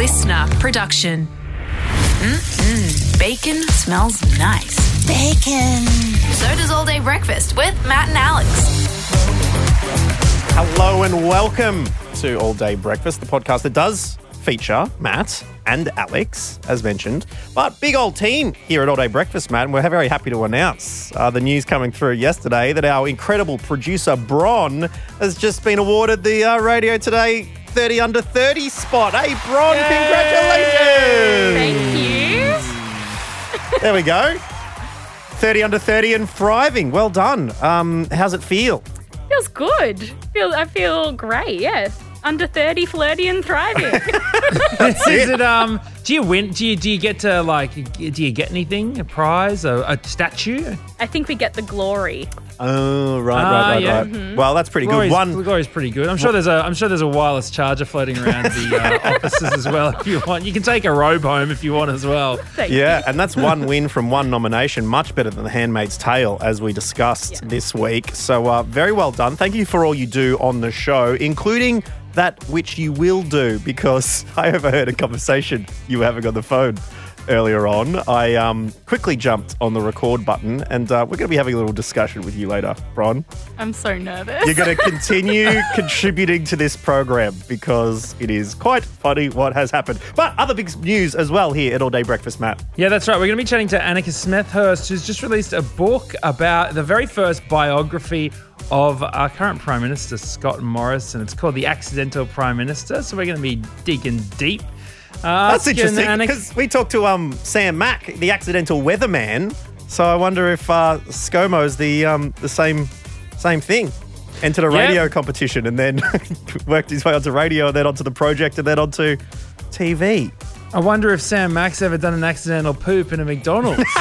listener production. Mm-mm. Bacon smells nice. Bacon. So does All Day Breakfast with Matt and Alex. Hello and welcome to All Day Breakfast, the podcast that does feature Matt and Alex, as mentioned. But big old team here at All Day Breakfast, Matt, and we're very happy to announce uh, the news coming through yesterday that our incredible producer, Bron, has just been awarded the uh, Radio Today 30 Under 30 spot. Hey, Bron, congratulations! Thank you. There we go. 30 Under 30 and thriving. Well done. Um, how's it feel? Feels good. Feel I feel great. Yes. Under thirty, flirty, and thriving. Is it um? Do you win? Do you do you get to like? Do you get anything? A prize? A, a statue? I think we get the glory. Oh, right, Ah, right, right, yeah. right. Well, that's pretty Glory's, good. One, Glory's pretty good. I'm sure there's a I'm sure there's a wireless charger floating around the uh, offices as well. If you want, you can take a robe home if you want as well. Thank Yeah, and that's one win from one nomination, much better than The Handmaid's Tale, as we discussed Yeah. this week. So, uh, very well done. Thank you for all you do on the show, including that which you will do, because I overheard a conversation you were having on the phone earlier on. I um, quickly jumped on the record button, and uh, we're going to be having a little discussion with you later, Bron. I'm so nervous. You're going to continue contributing to this program because it is quite funny what has happened. But other big news as well here at All Day Breakfast, Matt. Yeah, that's right. We're going to be chatting to Annika Smethurst, who's just released a book about the very first biography of our current Prime Minister, Scott Morrison. It's called The Accidental Prime Minister. So we're going to be digging deep. Uh, That's interesting because we talked to um, Sam Mack, the accidental weatherman. So I wonder if uh, ScoMo's the um, the same same thing. Entered a radio competition and then worked his way onto radio and then onto the project and then onto TV. I wonder if Sam Mack's ever done an accidental poop in a McDonald's.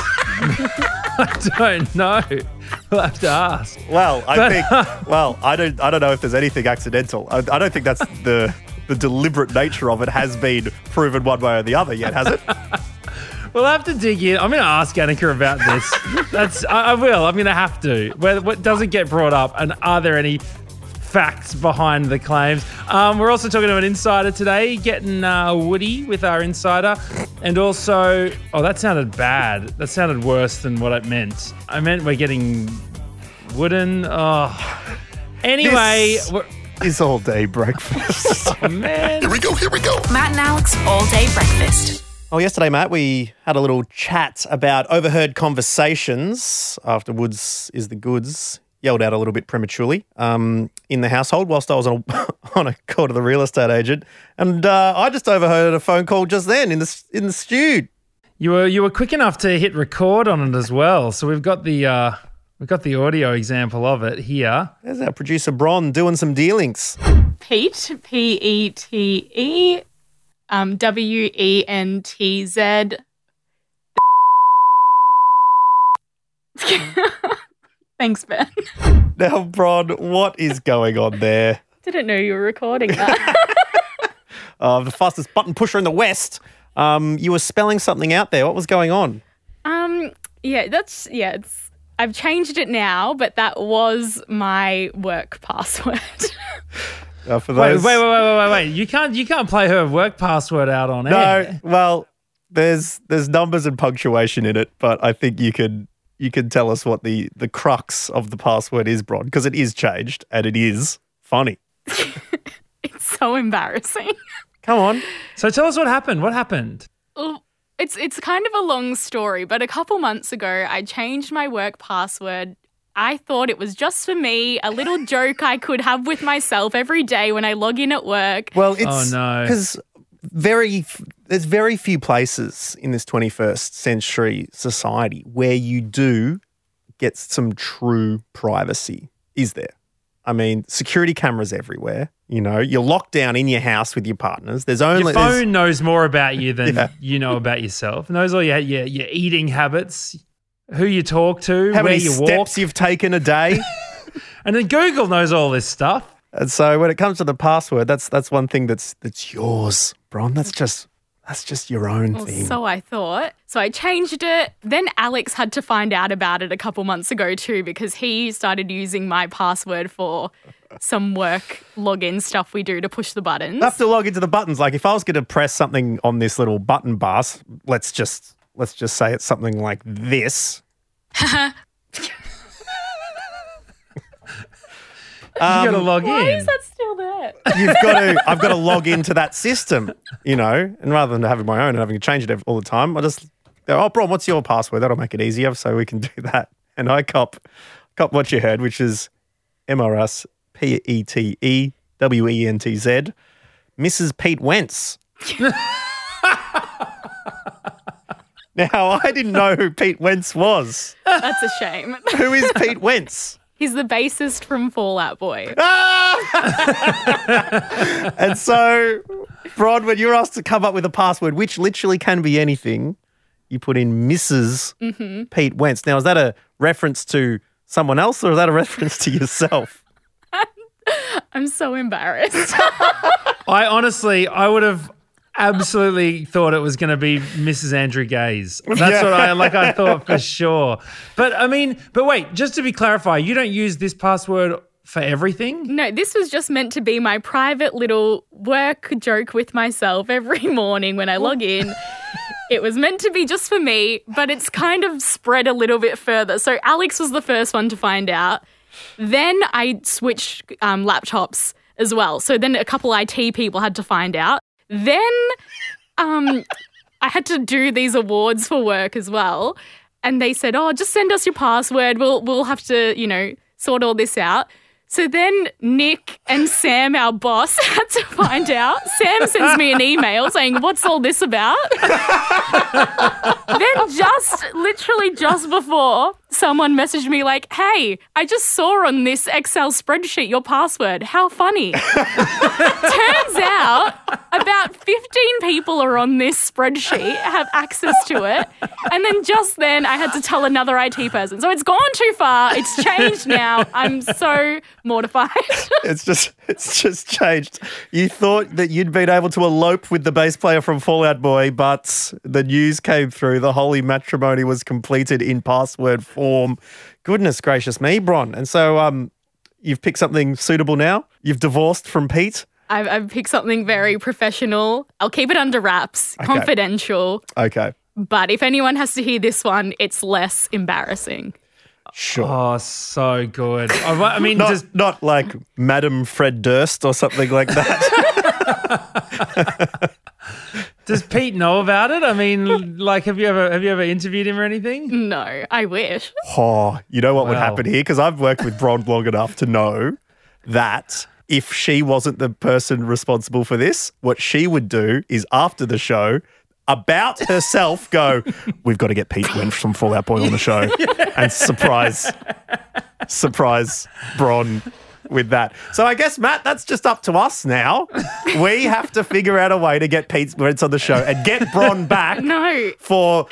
I don't know. We'll have to ask. Well, I think. Well, I don't. I don't know if there's anything accidental. I, I don't think that's the the deliberate nature of it has been proven one way or the other yet, has it? We'll have to dig in. I'm going to ask Annika about this. That's I, I will. I'm going to have to. Where, what doesn't get brought up, and are there any facts behind the claims? Um, we're also talking to an insider today, getting uh, Woody with our insider, and also, oh, that sounded bad. That sounded worse than what it meant. I meant we're getting wooden. Oh, anyway, This- we're, all day breakfast. oh, man. Here we go. Here we go. Matt and Alex All Day Breakfast. Oh, yesterday, Matt, we had a little chat about overheard conversations after Woods is the goods. Yelled out a little bit prematurely um, in the household whilst I was on a, on a call to the real estate agent, and uh, I just overheard a phone call just then in the in the stew. You were you were quick enough to hit record on it as well. So we've got the uh, we've got the audio example of it here. There's our producer Bron doing some dealings. Pete, P E T E, um, W E N T Z. Thanks, Ben. Now, Bron, what is going on there? Didn't know you were recording that. Uh, the fastest button pusher in the West. Um, you were spelling something out there. What was going on? um, yeah, that's yeah. It's I've changed it now, but that was my work password. Uh, for Wait, those, wait, wait, wait, wait, wait, wait! You can't you can't play her work password out on No, air. No, well, there's there's numbers and punctuation in it, but I think you could you can tell us what the the crux of the password is, Bron, because it is changed and it is funny. it's so embarrassing. Come on. So tell us what happened. What happened? Well, It's it's kind of a long story, but a couple months ago, I changed my work password. I thought it was just for me, a little joke I could have with myself every day when I log in at work. Well, oh, it's Oh, no. because very there's very few places in this 21st century society where you do get some true privacy. Is there? I mean, security cameras everywhere. You know, you're locked down in your house with your partners. There's only Your there's- phone knows more about you than Yeah. you know about yourself. Knows all your your, your eating habits, who you talk to, how where many you steps walk, you've taken a day. and then Google knows all this stuff. and so when it comes to the password, that's that's one thing that's that's yours, Bron. That's just that's just your own Well, thing. so I thought. So I changed it. Then Alex had to find out about it a couple months ago too because he started using my password for some work login stuff we do to push the buttons. I have to log into the buttons. Like if I was going to press something on this little button bar, let's just let's just say it's something like this. you got to um, log Why in. is that still there? You've got to. I've got to log into that system. You know, and rather than having my own and having to change it all the time, I just go, oh, bro, what's your password? That'll make it easier, so we can do that. And I cop cop what you heard, which is MRS P E T E W E N T Z, Mrs. Pete Wentz. now I didn't know who Pete Wentz was. That's a shame. Who is Pete Wentz? He's the bassist from Fall Out Boy. Ah! And so, Bron, when you're asked to come up with a password, which literally can be anything, you put in missus mm-hmm. Pete Wentz. Now, is that a reference to someone else or is that a reference to yourself? I'm so embarrassed. I honestly, I would have absolutely thought it was going to be Mrs. Andrew Gaze. That's Yeah. what I like. I thought for sure. But I mean, but wait, just to be clarified, you don't use this password for everything. No, this was just meant to be my private little work joke with myself every morning when I log in. it was meant to be just for me, but it's kind of spread a little bit further. So Alex was the first one to find out. Then I switched um, laptops as well. So then a couple IT people had to find out. Then um, I had to do these awards for work as well. And they said, "Oh, just send us your password. We'll we'll have to, you know, sort all this out." So then Nick and Sam, our boss, had to find out. Sam sends me an email saying, "What's all this about?" then just literally just before someone messaged me like, "Hey, I just saw on this Excel spreadsheet your password. How funny." Turns out about 15 people are on this spreadsheet, have access to it. And then just then I had to tell another IT person. So it's gone too far. It's changed now. I'm so mortified. It's just it's just changed. You thought that you'd been able to elope with the bass player from Fall Out Boy, but the news came through. The holy matrimony was completed in password form. Or, goodness gracious me, Bron. And so um you've picked something suitable now? You've divorced from Pete? I've, I've picked something very professional. I'll keep it under wraps, confidential. Okay. But if anyone has to hear this one, it's less embarrassing. Sure. Oh, so good. I, I mean, not, just not like Madam Fred Durst or something like that. does Pete know about it? I mean, like, have you ever have you ever interviewed him or anything? No, I wish. oh, you know what would Wow. happen here? Because I've worked with Bron long enough to know that if she wasn't the person responsible for this, what she would do is after the show, about herself, go, We've got to get Pete Wentz from Fall Out Boy on the show and surprise, surprise Bron with that. So I guess, Matt, that's just up to us now. We have to figure out a way to get Pete Wentz on the show and get Bron back No. for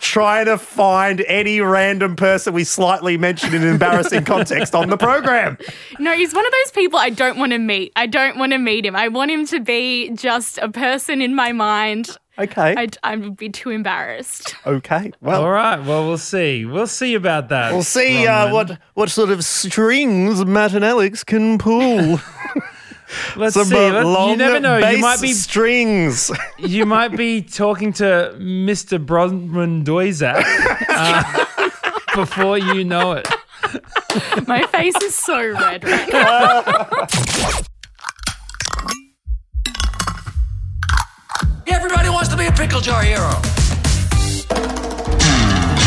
trying to find any random person we slightly mentioned in an embarrassing context on the program. No, he's one of those people I don't want to meet. I don't want to meet him. I want him to be just a person in my mind. Okay. I'd, I would be too embarrassed. okay. Well, All right. Well, we'll see. We'll see about that. we'll see uh, what what sort of strings Matt and Alex can pull. Let's Some see. uh, Let- long you never know. You might be strings. you might be talking to Mr. Bronwyn Doizak uh, before you know it. My face is so red right now. Everybody wants to be a pickle jar hero.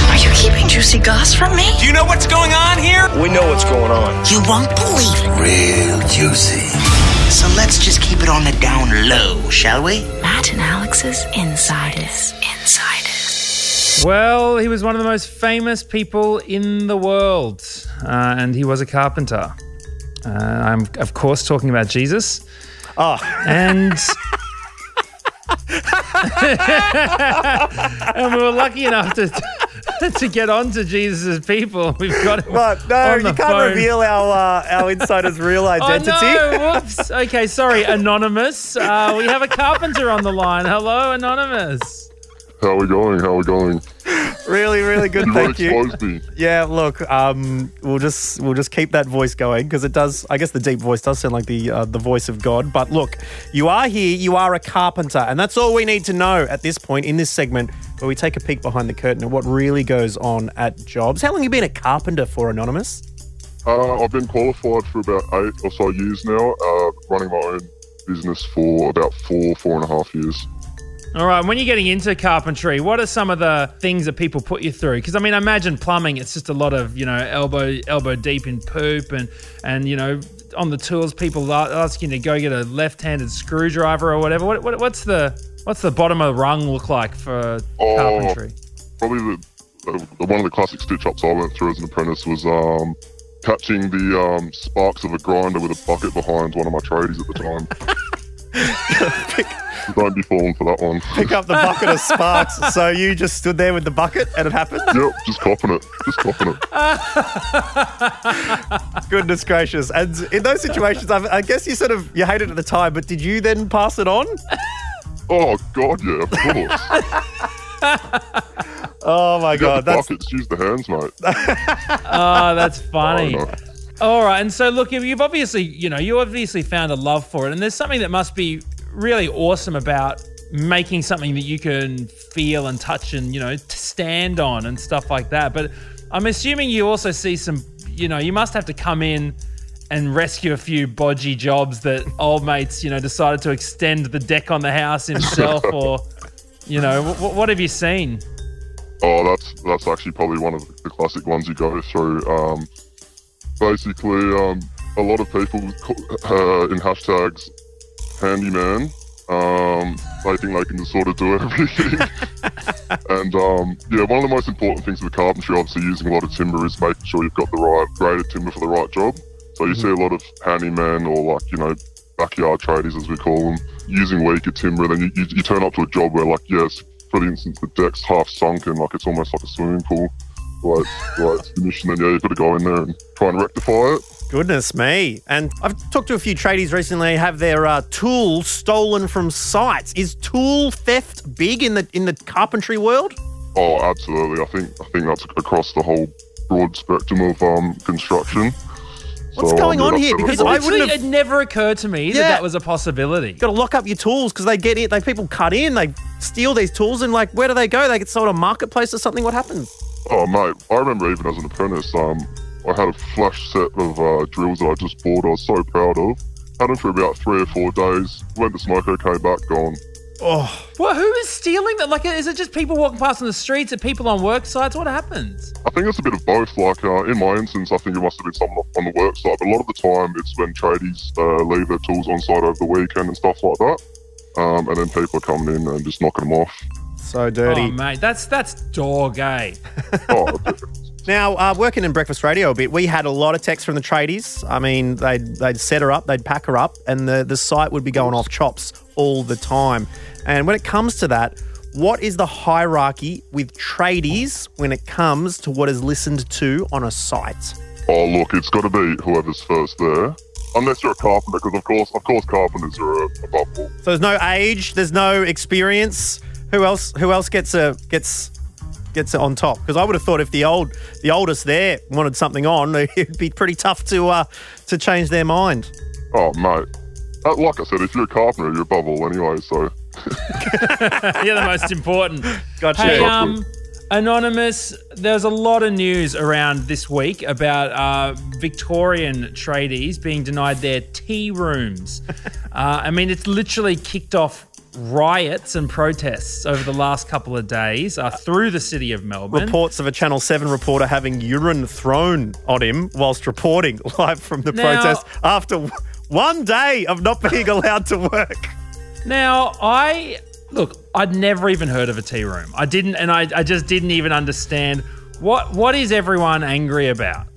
Are you keeping juicy goss from me? Do you know what's going on here? We know what's going on. You won't believe it. Real juicy. So let's just keep it on the down low, shall we? Matt and Alex's Insiders. Insiders. Well, he was one of the most famous people in the world, uh, and he was a carpenter. Uh, I'm, of course, talking about Jesus. Oh. And. and we were lucky enough to to get onto Jesus' people. We've got But no, on you can't phone. reveal our uh, our insider's real identity. Oh no! Whoops. Okay, sorry, anonymous. Uh, we have a carpenter on the line. Hello, anonymous. How we going? How we going? Really, really good. You Thank you. me. Yeah, look, um, we'll just we'll just keep that voice going because it does. I guess the deep voice does sound like the uh, the voice of God. But look, you are here. You are a carpenter, and that's all we need to know at this point in this segment where we take a peek behind the curtain of what really goes on at jobs. How long have you been a carpenter for, Anonymous? Uh, I've been qualified for about eight or so years now. Uh, running my own business for about four, four and a half years. All right, when you're getting into carpentry, what are some of the things that people put you through? Because I mean, I imagine plumbing, it's just a lot of you know elbow elbow deep in poop, and and you know on the tools, people are asking you to go get a left-handed screwdriver or whatever. What, what what's the what's the bottom of the rung look like for Oh. carpentry? Probably the, the one of the classic stitch ups I went through as an apprentice was um, catching the um, sparks of a grinder with a bucket behind one of my tradies at the time. Don't be falling for that one. Pick up the bucket of sparks. So you just stood there with the bucket and it happened? Yep, just copping it. Just copping it. Goodness gracious. And in those situations, I, I guess you sort of, you hated it at the time, but did you then pass it on? Oh, God, yeah, of course. Oh my Get God. the That's, buckets, use the hands, mate. Oh, that's funny. Oh, no. All right, and so look, you've obviously, you know, you obviously found a love for it, and there's something that must be really awesome about making something that you can feel and touch and you know stand on and stuff like that. But I'm assuming you also see some, you know, you must have to come in and rescue a few bodgy jobs that old mates, you know, decided to extend the deck on the house himself, or you know, w- what have you seen? Oh, that's that's actually probably one of the classic ones you go through. Um, basically, um, a lot of people uh, in hashtags handyman, um, they think they can just sort of do everything. and um, yeah, one of the most important things with carpentry, obviously using a lot of timber, is making sure you've got the right graded timber for the right job. So you see a lot of handyman or like you know backyard tradies as we call them using weaker timber. Then you, you, you turn up to a job where like yes, for instance, the deck's half sunken, like it's almost like a swimming pool. Right, right, it's finished, and then yeah, you've got to go in there and try and rectify it. goodness me. And I've talked to a few tradies recently have their uh, tools stolen from sites. Is tool theft big in the in the carpentry world? Oh, absolutely. I think I think that's across the whole broad spectrum of um, construction. What's So, going um, on here? Because I wouldn't have- it never occurred to me Yeah. that that was a possibility. You've got to lock up your tools because they get in. They people cut in, they steal these tools, and like, where do they go? They get sold on marketplace or something. What happens? Oh, mate, I remember even as an apprentice, um, I had a flash set of uh, drills that I just bought. I was so proud of. Had them for about three or four days. Went to Smoko, came back, gone. Oh, Well, who is stealing them? Like, is it just people walking past on the streets? Are people on work sites? What happens? I think it's a bit of both. Like uh, in my instance, I think it must have been someone on the work site. But a lot of the time, it's when tradies uh, leave their tools on site over the weekend and stuff like that. Um, and then people are coming in and just knocking them off. So dirty. Oh, mate, that's that's dog, eh? Oh, Now, uh, working in breakfast radio a bit, we had a lot of texts from the tradies. I mean, they'd, they'd set her up, they'd pack her up, and the, the site would be going off chops all the time. And when it comes to that, what is the hierarchy with tradies when it comes to what is listened to on a site? oh, look, it's got to be whoever's first there. Unless you're a carpenter, because of course, of course, carpenters are above all. So there's no age, there's no experience. Who else? Who else gets a gets gets it on top? Because I would have thought if the old the oldest there wanted something on, it'd be pretty tough to uh, to change their mind. Oh, mate. Uh, like I said, if you're a carpenter, you're above all anyway. So You're the most important. Gotcha. Hey, Yeah. um, Anonymous, there's a lot of news around this week about uh, Victorian tradies being denied their tea rooms. uh, I mean, it's literally kicked off riots and protests over the last couple of days uh, through the city of Melbourne. Reports of a Channel 7 reporter having urine thrown on him whilst reporting live from the Now- protest after one day of not being allowed to work. Now, I look, I'd never even heard of a tea room. I didn't, and I, I just didn't even understand what what is everyone angry about.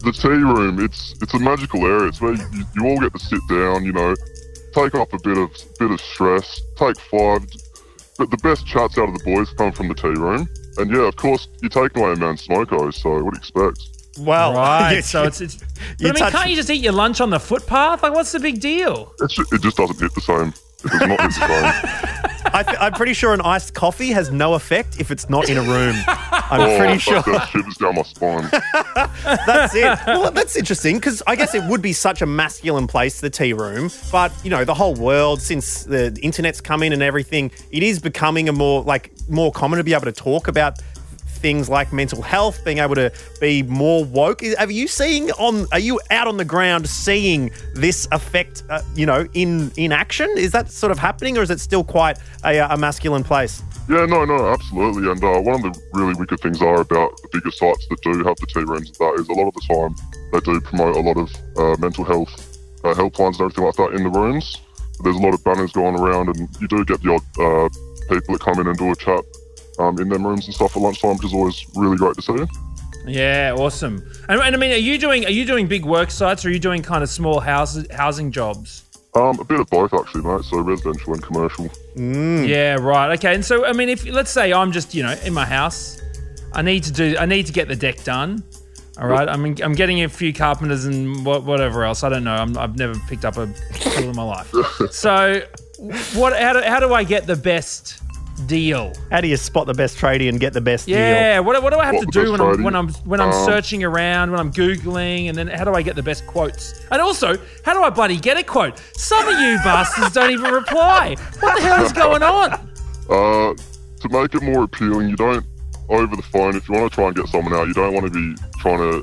the tea room, it's it's a magical area. It's where you, you all get to sit down, you know, take off a bit of bit of stress, take five. But the best chats out of the boys come from the tea room. And yeah, of course, you take away a man's smoko, so what do you expect? Well, Right. you- so it's, it's but I mean, can't you just eat your lunch on the footpath? Like, what's the big deal? It's it just doesn't hit the same. It does not hit the same. I th- I'm pretty sure an iced coffee has no effect if it's not in a room. I'm oh, pretty sure that shivers down my spine. that's it. Well, that's interesting because I guess it would be such a masculine place, the tea room. But you know, the whole world since the internet's come in and everything, it is becoming a more like more common to be able to talk about things like mental health, being able to be more woke. Are you seeing on? Are you out on the ground seeing this effect? Uh, you know, in in action? Is that sort of happening, or is it still quite a, a masculine place? Yeah, no, no, absolutely. And uh, one of the really wicked things are about the bigger sites that do have the tea rooms that is a lot of the time they do promote a lot of uh, mental health uh, helplines and everything like that in the rooms. There's a lot of banners going around, and you do get the odd uh, people that come in and do a chat um, in them rooms and stuff at lunchtime, which is always really great to see. Yeah, awesome. And, and I mean, are you doing are you doing big work sites or are you doing kind of small houses housing jobs? Um, a bit of both, actually, mate. So residential and commercial. Yeah, right. Okay. And so, I mean, if let's say I'm just you know in my house, I need to do I need to get the deck done. All right. I mean, I'm getting a few carpenters and wha- whatever else. I don't know. I'm, I've never picked up a tool in my life. So, what? How do, how do I get the best deal? How do you spot the best tradie and get the best deal? Yeah. What, what do I have What to the do best when I'm tradie? when I'm when I'm Um, searching around, when I'm googling, and then how do I get the best quotes? And also, how do I bloody get a quote? Some of you bastards don't even reply. What the hell is going on? Uh, to make it more appealing, you don't over the phone. If you want to try and get someone out, you don't want to be trying to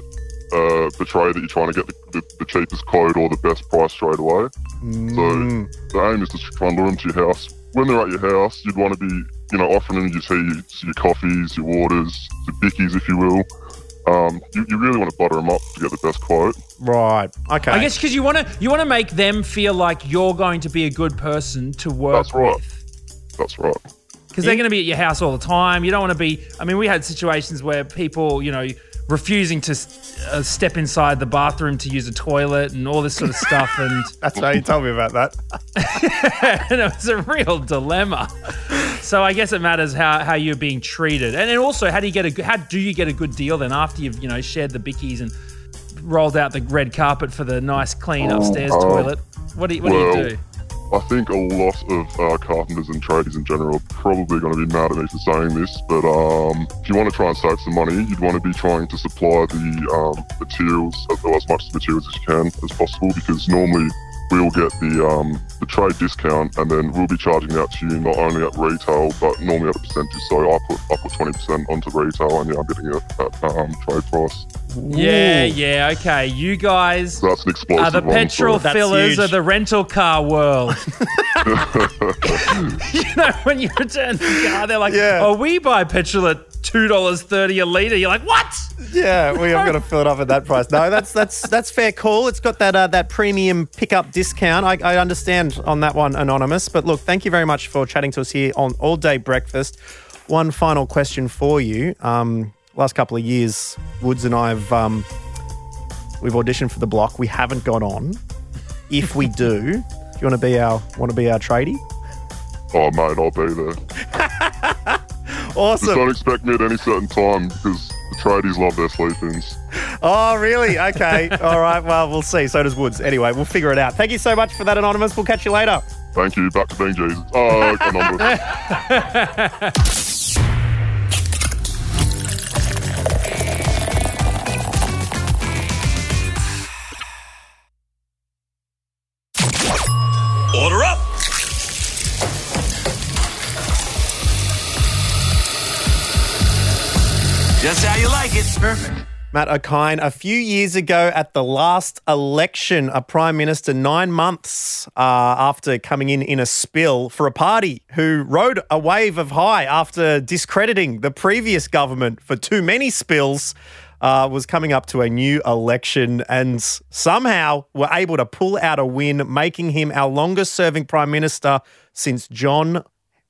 uh, portray that you're trying to get the, the, the cheapest quote or the best price straight away. Mm. So the aim is to try and lure them to your house. When they're at your house, you'd want to be, you know, offering them your teas, your coffees, your waters, your bickies, if you will. Um, you, you really want to butter them up to get the best quote. Right. Okay. I guess because you want to you want to make them feel like you're going to be a good person to work That's right. with. That's right. because they're going to be at your house all the time. You don't want to be. I mean, we had situations where people, you know, refusing to uh, step inside the bathroom to use a toilet and all this sort of stuff, and, That's right. You told me about that. and it was a real dilemma. So I guess it matters how, how you're being treated, and then also how do you get a good- how do you get a good deal then after you've you know shared the bickies and rolled out the red carpet for the nice clean upstairs Oh. toilet. What do you, what do you do? I think a lot of uh, carpenters and tradies in general are probably going to be mad at me for saying this, but um, if you want to try and save some money, you'd want to be trying to supply the um, materials, or as much materials as you can as possible, because normally we'll get the um, the trade discount, and then we'll be charging out to you not only at retail, but normally at a percentage. So I put I put twenty percent onto retail, and yeah, I'm getting it at um, trade price. Yeah, yeah, okay. You guys So that's an explosive are the one, petrol so- fillers of the rental car world. you know, when you return the car, they're like, Yeah. "Oh, we buy petrol at two dollars thirty a liter." You're like, "What?" Yeah, we have got to fill it up at that price. No, that's that's that's fair call. It's got that uh, that premium pickup discount. I, I understand on that one, anonymous. But look, thank you very much for chatting to us here on All Day Breakfast. One final question for you. Um, last couple of years, Woods and I have um, we've auditioned for the block. We haven't got on. If we do, do you want to be our want to be our tradie? Oh mate, I'll be there. Just don't expect me at any certain time because the tradies love their sleep-ins. Oh, really? Okay. All right. Well, we'll see. So does Woods. Anyway, we'll figure it out. Thank you so much for that, Anonymous. We'll catch you later. Thank you. Back to being Jesus. Oh, anonymous. Matt Okine, a few years ago at the last election, a prime minister nine months uh, after coming in in a spill for a party who rode a wave of high after discrediting the previous government for too many spills. Uh, was coming up to a new election and somehow were able to pull out a win, making him our longest serving prime minister since John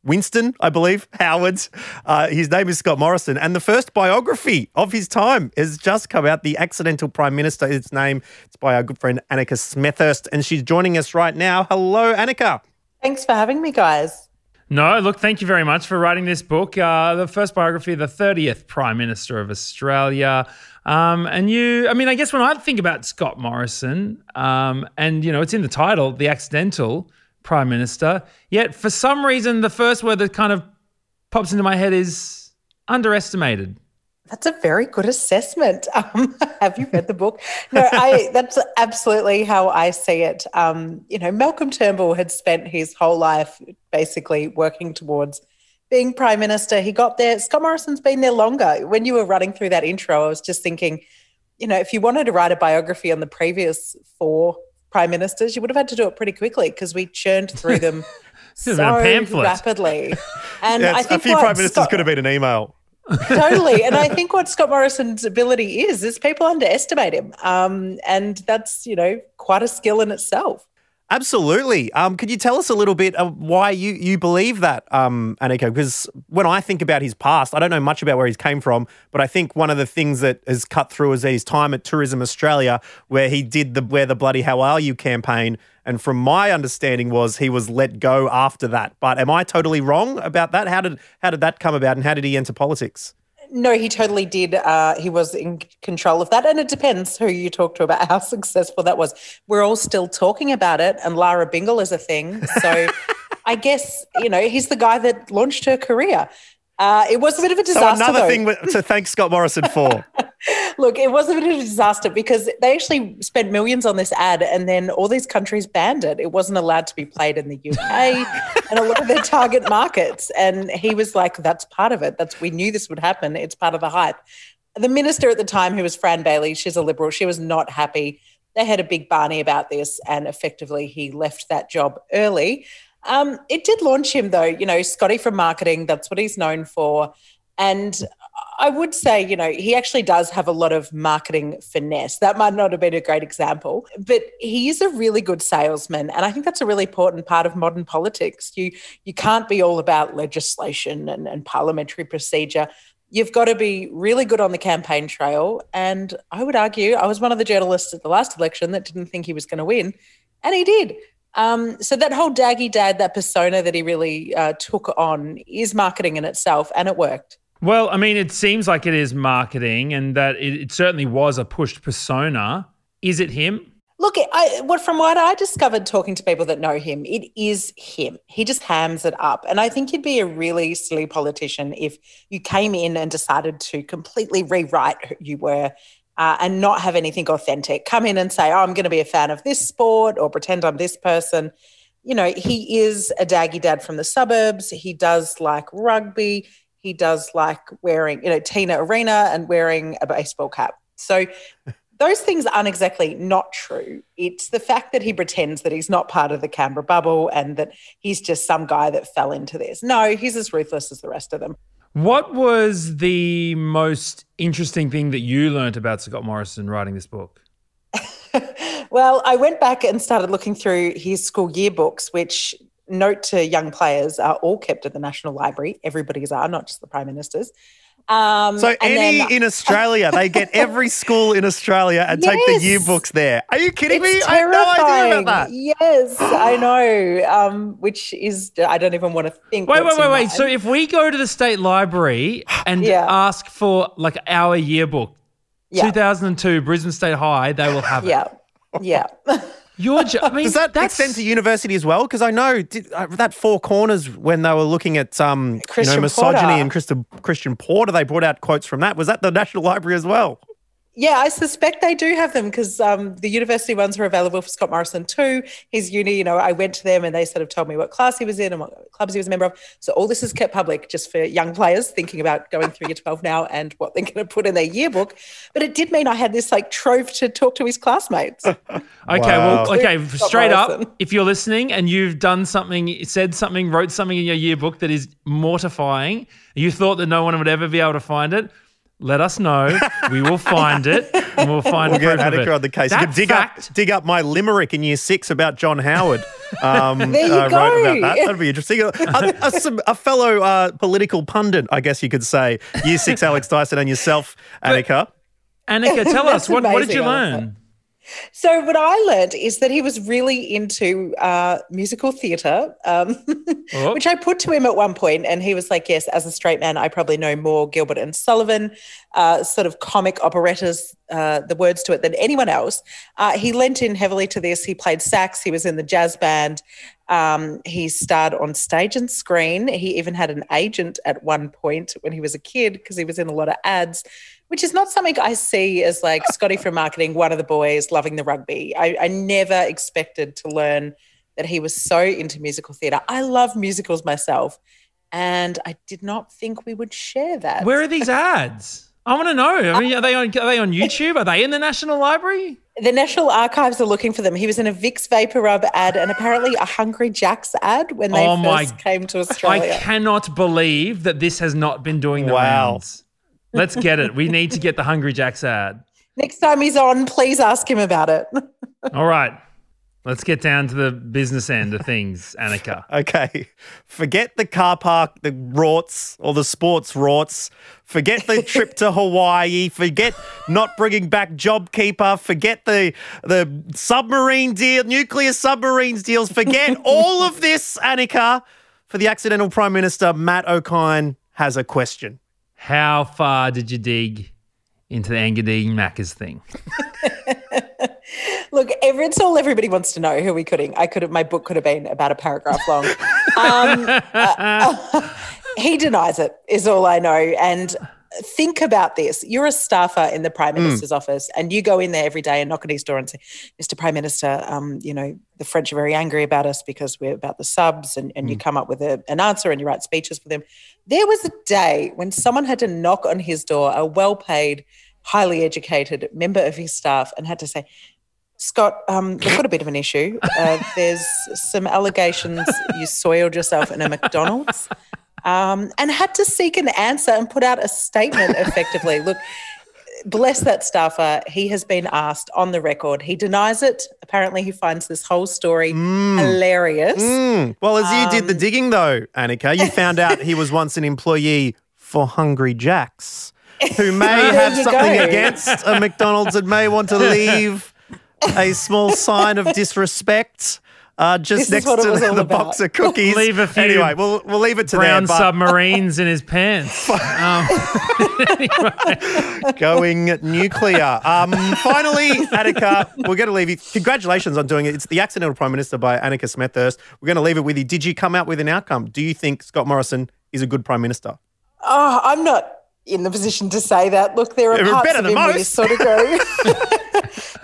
Winston, I believe, Howard. Uh, his name is Scott Morrison. And the first biography of his time has just come out. The Accidental Prime Minister, its name. It's by our good friend Annika Smethurst. And she's joining us right now. Hello, Annika. Thanks for having me, guys. No, look, thank you very much for writing this book. Uh, the first biography of the 30th Prime Minister of Australia. Um, and you, I mean, I guess when I think about Scott Morrison, um, and, you know, it's in the title, The Accidental prime minister. Yet for some reason, the first word that kind of pops into my head is underestimated. That's a very good assessment. Um, have you read the book? No, I. That's absolutely how I see it. Um, you know, Malcolm Turnbull had spent his whole life basically working towards being prime minister. He got there. Scott Morrison's been there longer. When you were running through that intro, I was just thinking, you know, if you wanted to write a biography on the previous four prime ministers, you would have had to do it pretty quickly because we churned through them so rapidly. And Yeah, I think a few prime ministers Scott- could have been an email. totally. And I think what Scott Morrison's ability is, is people underestimate him. Um, and that's, you know, quite a skill in itself. Absolutely. Um, could you tell us a little bit of why you, you believe that, um, Annika? Because when I think about his past, I don't know much about where he's came from, but I think one of the things that has cut through is his time at Tourism Australia, where he did the "Where the Bloody How Are You" campaign. And from my understanding, was he was let go after that. But am I totally wrong about that? How did how did that come about, and how did he enter politics? No, he totally did. Uh, he was in control of that. And it depends who you talk to about how successful that was. We're all still talking about it, and Lara Bingle is a thing. So I guess, you know, he's the guy that launched her career. Uh, it was a bit of a disaster. so another though. thing to thank Scott Morrison for. Look, it was a bit of a disaster because they actually spent millions on this ad and then all these countries banned it. It wasn't allowed to be played in the UK and a lot of their target markets. And he was like, that's part of it. That's we knew this would happen. It's part of the hype. The minister at the time, who was Fran Bailey, she's a liberal, she was not happy. They had a big barney about this, and effectively he left that job early. Um, it did launch him, though. You know, Scotty from marketing, that's what he's known for. And I would say, you know, he actually does have a lot of marketing finesse. That might not have been a great example, but he is a really good salesman. And I think that's a really important part of modern politics. You you can't be all about legislation and, and parliamentary procedure. You've got to be really good on the campaign trail. And I would argue, I was one of the journalists at the last election that didn't think he was going to win, and he did. Um, so that whole daggy dad, that persona that he really uh, took on, is marketing in itself, and it worked. Well, I mean, it seems like it is marketing and that it, it certainly was a pushed persona. Is it him? Look, I, what from what I discovered talking to people that know him, it is him. He just hams it up, and I think you'd be a really silly politician if you came in and decided to completely rewrite who you were uh, and not have anything authentic. Come in and say, "Oh, I'm going to be a fan of this sport," or pretend I'm this person. You know, he is a daggy dad from the suburbs. He does like rugby. He does like wearing, you know, Tina Arena and wearing a baseball cap. So those things aren't exactly not true. It's the fact that he pretends that he's not part of the Canberra bubble and that he's just some guy that fell into this. No, he's as ruthless as the rest of them. What was the most interesting thing that you learnt about Scott Morrison writing this book? Well, I went back and started looking through his school yearbooks, which note to young players are all kept at the National Library. Everybody's are, not just the prime ministers. Um, So and any then- in Australia, they get every school in Australia and take the Yes. yearbooks there. Are you kidding me? It's I had no idea about that. Yes, I know. Um, which is, I don't even want to think. Wait, what's wait, wait, wait. So if we go to the state library and Yeah. ask for like our yearbook, Yeah. 2002 Brisbane State High, they will have it. yeah, yeah. You're I mean, Does that that's, extend to university as well? Because I know did, uh, that Four Corners when they were looking at um, you know misogyny Porter. and Christian, Christian Porter, they brought out quotes from that. Was that the National Library as well? Yeah, I suspect they do have them because um, the university ones are available for Scott Morrison too. His uni, you know, I went to them and they sort of told me what class he was in and what clubs he was a member of. So all this is kept public just for young players thinking about going through year 12 now and what they're going to put in their yearbook. But it did mean I had this like trove to talk to his classmates. Okay, Wow. well, okay, Scott straight Morrison. up, if you're listening and you've done something, said something, wrote something in your yearbook that is mortifying, you thought that no one would ever be able to find it, let us know. we will find it and we'll find We'll get proof of it. Annika on the case. That you could dig fact, up dig up my limerick in year six about John Howard. Um, There you I wrote go. about that. That'd be interesting. A, a, a- a fellow uh, political pundit, I guess you could say. Year six, Alex Dyson, and yourself, Annika. Annika, tell us what, what did you I love learn? So what I learned is that he was really into uh, musical theatre, um, Oh. which I put to him at one point, and he was like, "Yes, as a straight man, I probably know more Gilbert and Sullivan, uh, sort of comic operettas, uh, the words to it than anyone else." Uh, he lent in heavily to this. He played sax. He was in the jazz band. Um, he starred on stage and screen. He even had an agent at one point when he was a kid because he was in a lot of ads which is not something I see as like Scotty from marketing, one of the boys loving the rugby. I, I never expected to learn that he was so into musical theatre. I love musicals myself, and I did not think we would share that. Where are these ads? I want to know. I mean, are they on? Are they on YouTube? Are they in the National Library? the National Archives are looking for them. He was in a Vicks VapoRub ad and apparently a Hungry Jack's ad when they Oh my- came to Australia. I cannot believe that this has not been doing the Wow. rounds. Let's get it. We need to get the Hungry Jacks ad. Next time he's on, please ask him about it. All right. Let's get down to the business end of things, Annika. Okay. Forget the car park, the rorts or the sports rorts. Forget the trip to Hawaii. Forget not bringing back JobKeeper. Forget the the submarine deal, nuclear submarines deals. Forget all of this, Annika. For the accidental Prime Minister, Matt Okine has a question. How far did you dig into the Engadine Maccas thing? Look, it's all everybody wants to know. Who we kidding? I could have, my book could have been about a paragraph long. Um, uh, he denies it, is all I know. And think about this you're a staffer in the Prime Minister's office, and you go in there every day and knock on his door and say, Mr. Prime Minister, um, you know, the French are very angry about us because we're about the subs, and, and you come up with a, an answer and you write speeches for them. There was a day when someone had to knock on his door, a well paid, highly educated member of his staff, and had to say, Scott, um, we've got a bit of an issue. Uh, there's some allegations you soiled yourself in a McDonald's um, and had to seek an answer and put out a statement effectively. Look, bless that staffer. He has been asked on the record. He denies it. Apparently, he finds this whole story hilarious. Mm. Well, as you did the digging, though, Annika, you found out he was once an employee for Hungry Jacks, who may have something go. against a McDonald's and may want to leave a small sign of disrespect. Uh, just This next to the, the box of cookies. Leave a few anyway, we'll we'll leave it to Bron there. But submarines in his pants. Um, going nuclear. Um, finally, Annika, we're going to leave you. Congratulations on doing it. It's the accidental prime minister by Annika Smethurst. We're going to leave it with you. Did you come out with an outcome? Do you think Scott Morrison is a good prime minister? Oh, I'm not in the position to say that. Look, there are You're parts better of than him where you most. sort of go,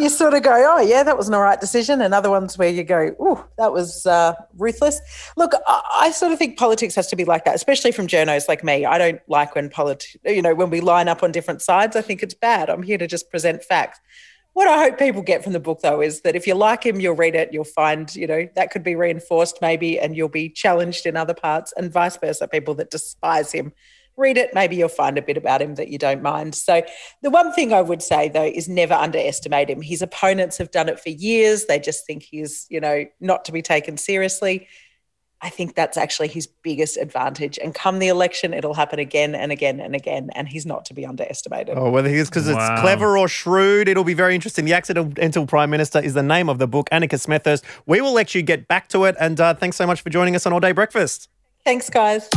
you sort of go, oh yeah, that was an all right decision, and other ones where you go, oh, that was uh, ruthless. Look, I, I sort of think politics has to be like that, especially from journos like me. I don't like when politi- you know, when we line up on different sides. I think it's bad. I'm here to just present facts. What I hope people get from the book, though, is that if you like him, you'll read it, you'll find, you know, that could be reinforced maybe, and you'll be challenged in other parts, and vice versa. People that despise him, read it, maybe you'll find a bit about him that you don't mind. So, the one thing I would say, though, is never underestimate him. His opponents have done it for years. They just think he's, you know, not to be taken seriously. I think that's actually his biggest advantage. And come the election, it'll happen again and again and again. And he's not to be underestimated. Oh, whether it's because Wow. it's clever or shrewd, it'll be very interesting. The Accidental Prime Minister is the name of the book, Annika Smethurst. We will let you get back to it. And uh, thanks so much for joining us on All Day Breakfast. Thanks, guys.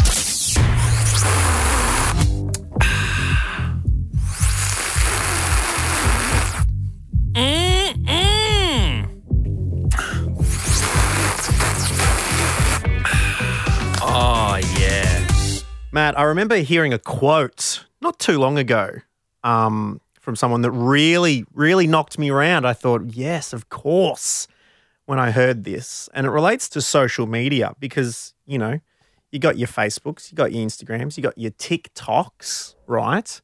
Matt, I remember hearing a quote not too long ago um, from someone that really, really knocked me around. I thought, yes, of course, when I heard this. And it relates to social media because, you know, you got your Facebooks, you got your Instagrams, you got your TikToks, right?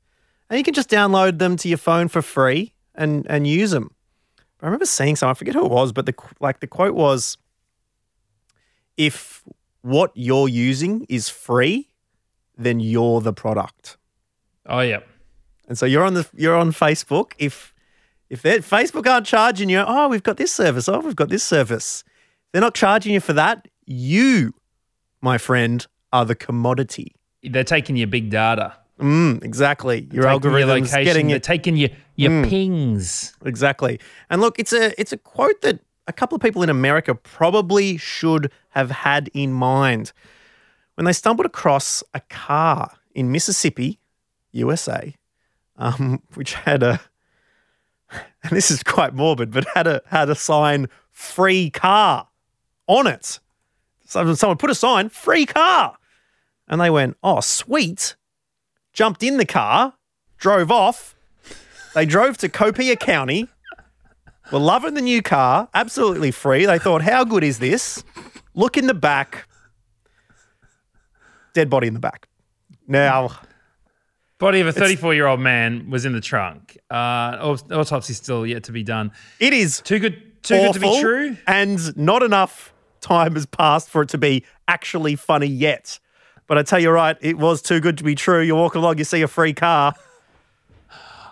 And you can just download them to your phone for free and, and use them. I remember seeing some, I forget who it was, but the like the quote was if what you're using is free, then you're the product. Oh, yeah. And so you're on the you're on Facebook. If if they're- Facebook aren't charging you, oh, we've got this service. Oh, we've got this service. They're not charging you for that. You, my friend, are the commodity. They're taking your big data. Mm, exactly. Your taking your algorithms location, getting they're taking your your Mm. pings. exactly. And look, it's a it's a quote that a couple of people in America probably should have had in mind when they stumbled across a car in Mississippi, USA, um, which had a and this is quite morbid, but had a had a sign "free car" on it. So someone put a sign "free car," and they went, "Oh, sweet!" Jumped in the car, drove off. They drove to Copiah County. Were loving the new car, absolutely free. They thought, "How good is this?" Look in the back. Dead body in the back. Now, Body of a 34 year old man was in the trunk. Uh, aut- autopsy still yet to be done. it is Too good, too good to be true. And not enough time has passed for it to be actually funny yet. But I tell you right, it was too good to be true. You walk along, you see a free car.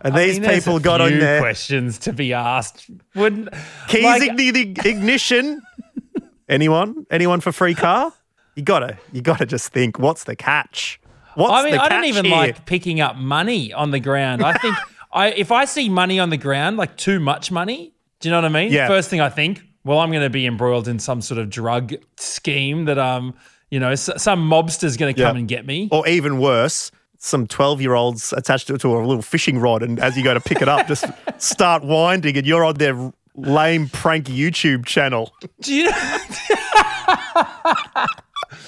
And I these mean, people got on there. questions to be asked. Wouldn't Keys like, the the ignition. Anyone? Anyone for free car? You gotta you gotta just think, what's the catch? What's I mean, I don't even here? like picking up money on the ground. I think I if I see money on the ground, like too much money, do you know what I mean? Yeah. First thing I think, well, I'm going to be embroiled in some sort of drug scheme that um, you know, s- some mobster's going to come Yeah. and get me. Or even worse, some 12 year olds attached to, to a little fishing rod. And as you go to pick it up, just start winding and you're on their lame prank YouTube channel. Do you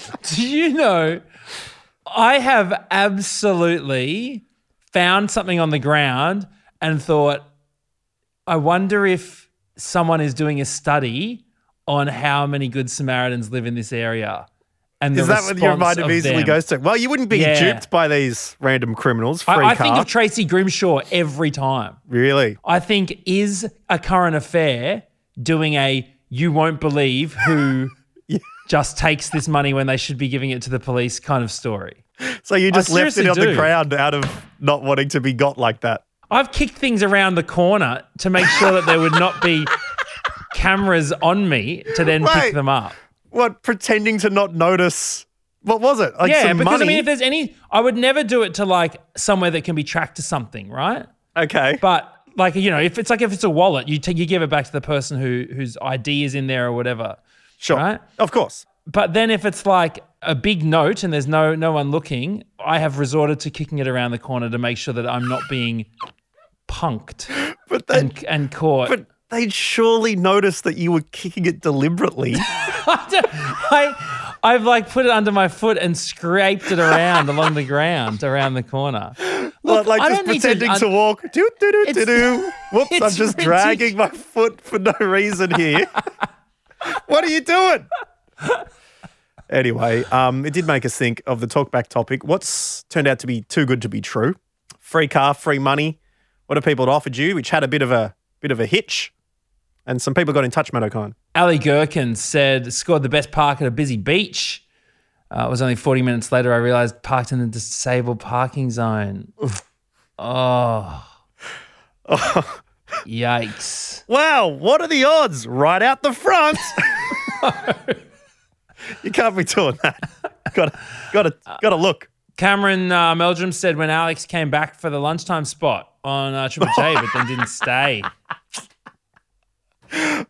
Do you know I have absolutely found something on the ground and thought I wonder if someone is doing a study on how many good Samaritans live in this area. And Is that what your mind of immediately them. goes to? Well, you wouldn't be Yeah. duped by these random criminals. Free I, I think of Tracy Grimshaw every time. really? I think is a current affair doing a you won't believe who just takes this money when they should be giving it to the police kind of story. So you just left it seriously on the ground out of not wanting to be got like that. I've kicked things around the corner to make sure that there would not be cameras on me to then Wait. pick them up. What, pretending to not notice? What was it? Like yeah, some because money? I mean, if there's any, I would never do it to like somewhere that can be tracked to something, right? okay. But like you know, if it's like if it's a wallet, you take you give it back to the person who whose ID is in there or whatever. Sure. right? Of course. But then if it's like a big note and there's no no one looking, I have resorted to kicking it around the corner to make sure that I'm not being punked But they, and and caught. but they'd surely notice that you were kicking it deliberately. I, I've like put it under my foot and scraped it around along the ground around the corner. Well, like I just don't need to- pretending to, walk. Do, do, do, do, do. Whoops, I'm just dragging my foot for no reason here. what are you doing? Anyway, um, it did make us think of the talkback topic. What's turned out to be too good to be true? Free car, free money. What have people offered you, which had a bit of a bit of a hitch? And some people got in touch, Matt Okine. Ali Gherkin said, scored the best park at a busy beach. Uh, it was only 40 minutes later I realized parked in the disabled parking zone. Oh, oh. Yikes. Wow, what are the odds? Right out the front. you can't be doing that. Got got got to look. Cameron uh, Meldrum said when Alex came back for the lunchtime spot on uh, Triple J, but then didn't stay.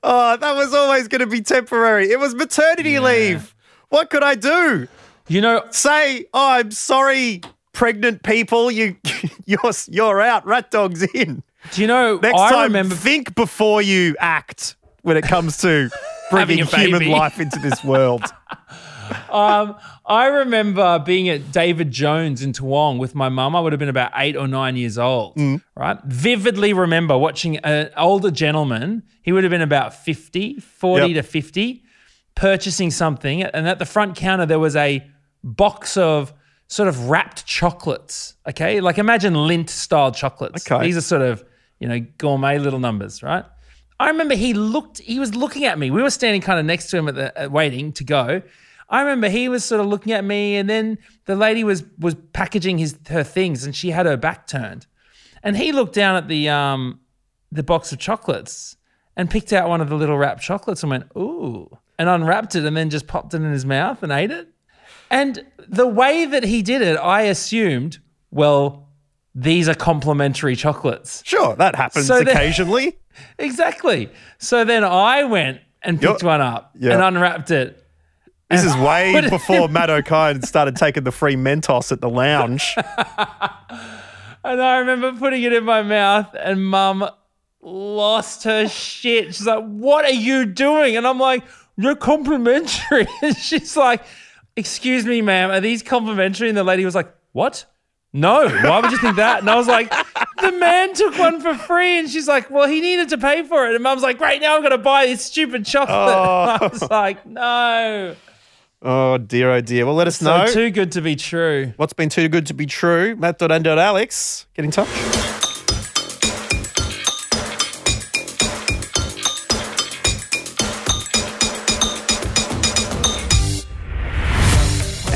Oh, that was always going to be temporary. It was maternity leave. What could I do? You know, Say, oh, I'm sorry, pregnant people. You, you're, you're out. Rat dog's in. Do you know? Next I time, remember think before you act when it comes to bringing human life into this world. Um, I remember being at David Jones in Toowong with my mum. I would have been about eight or nine years old, Mm. right? Vividly remember watching an older gentleman. He would have been about 50, 40 Yep. to 50, purchasing something. And at the front counter, there was a box of sort of wrapped chocolates. Okay. Like imagine Lindt style chocolates. Okay. These are sort of, you know, gourmet little numbers, right? I remember he looked, he was looking at me. We were standing kind of next to him at the uh, waiting to go. I remember he was sort of looking at me, and then the lady was was packaging his her things, and she had her back turned, and he looked down at the um the box of chocolates and picked out one of the little wrapped chocolates and went ooh, and unwrapped it, and then just popped it in his mouth and ate it. And the way that he did it, I assumed well, these are complimentary chocolates. Sure, that happens So then- occasionally. Exactly. So then I went and picked Yep. one up Yeah. and unwrapped it. This is way before Matt Okine started taking the free Mentos at the lounge. And I remember putting it in my mouth, and mum lost her shit. She's like, What are you doing? And I'm like, You're complimentary. And she's like, Excuse me, ma'am, are these complimentary? And the lady was like, What? No, why would you think that? And I was like, The man took one for free. And she's like, Well, he needed to pay for it. And mum's like, right now I'm going to buy this stupid chocolate. And I oh. was like, No. Oh dear, oh dear. Well, let us So know too good to be true. what's been too good to be true. Matt.and.alex, get in touch.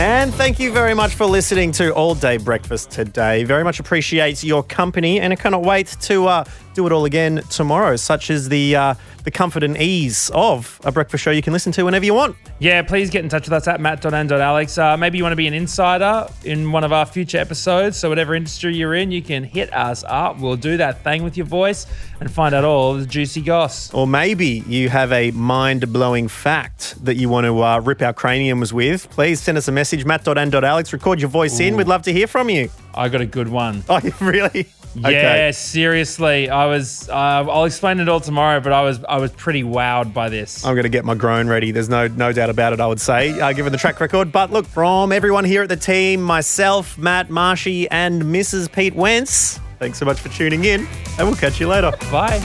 And thank you very much for listening to All Day Breakfast today. Very much appreciate your company, and I cannot wait to uh, do it all again tomorrow, such as the uh, the comfort and ease of a breakfast show you can listen to whenever you want. Yeah, please get in touch with us at matt.and.alex. Uh, maybe you want to be an insider in one of our future episodes. So, whatever industry you're in, you can hit us up. We'll do that thing with your voice and find out all the juicy goss. Or maybe you have a mind blowing fact that you want to uh, rip our craniums with. Please send us a message, matt.and.alex. Record your voice in. We'd love to hear from you. I got a good one. Oh, really? Yeah, seriously. I was. Uh, I'll explain it all tomorrow, but I was. I was pretty wowed by this. I'm going to get my groan ready. There's no no doubt about it, I would say, uh, given the track record. But look, from everyone here at the team, myself, Matt, Marshy, and Mrs. Pete Wentz, thanks so much for tuning in, and we'll catch you later. Bye.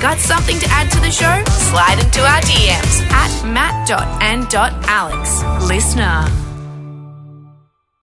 Got something to add to the show? Slide into our DMs at matt.and.alex. Listener.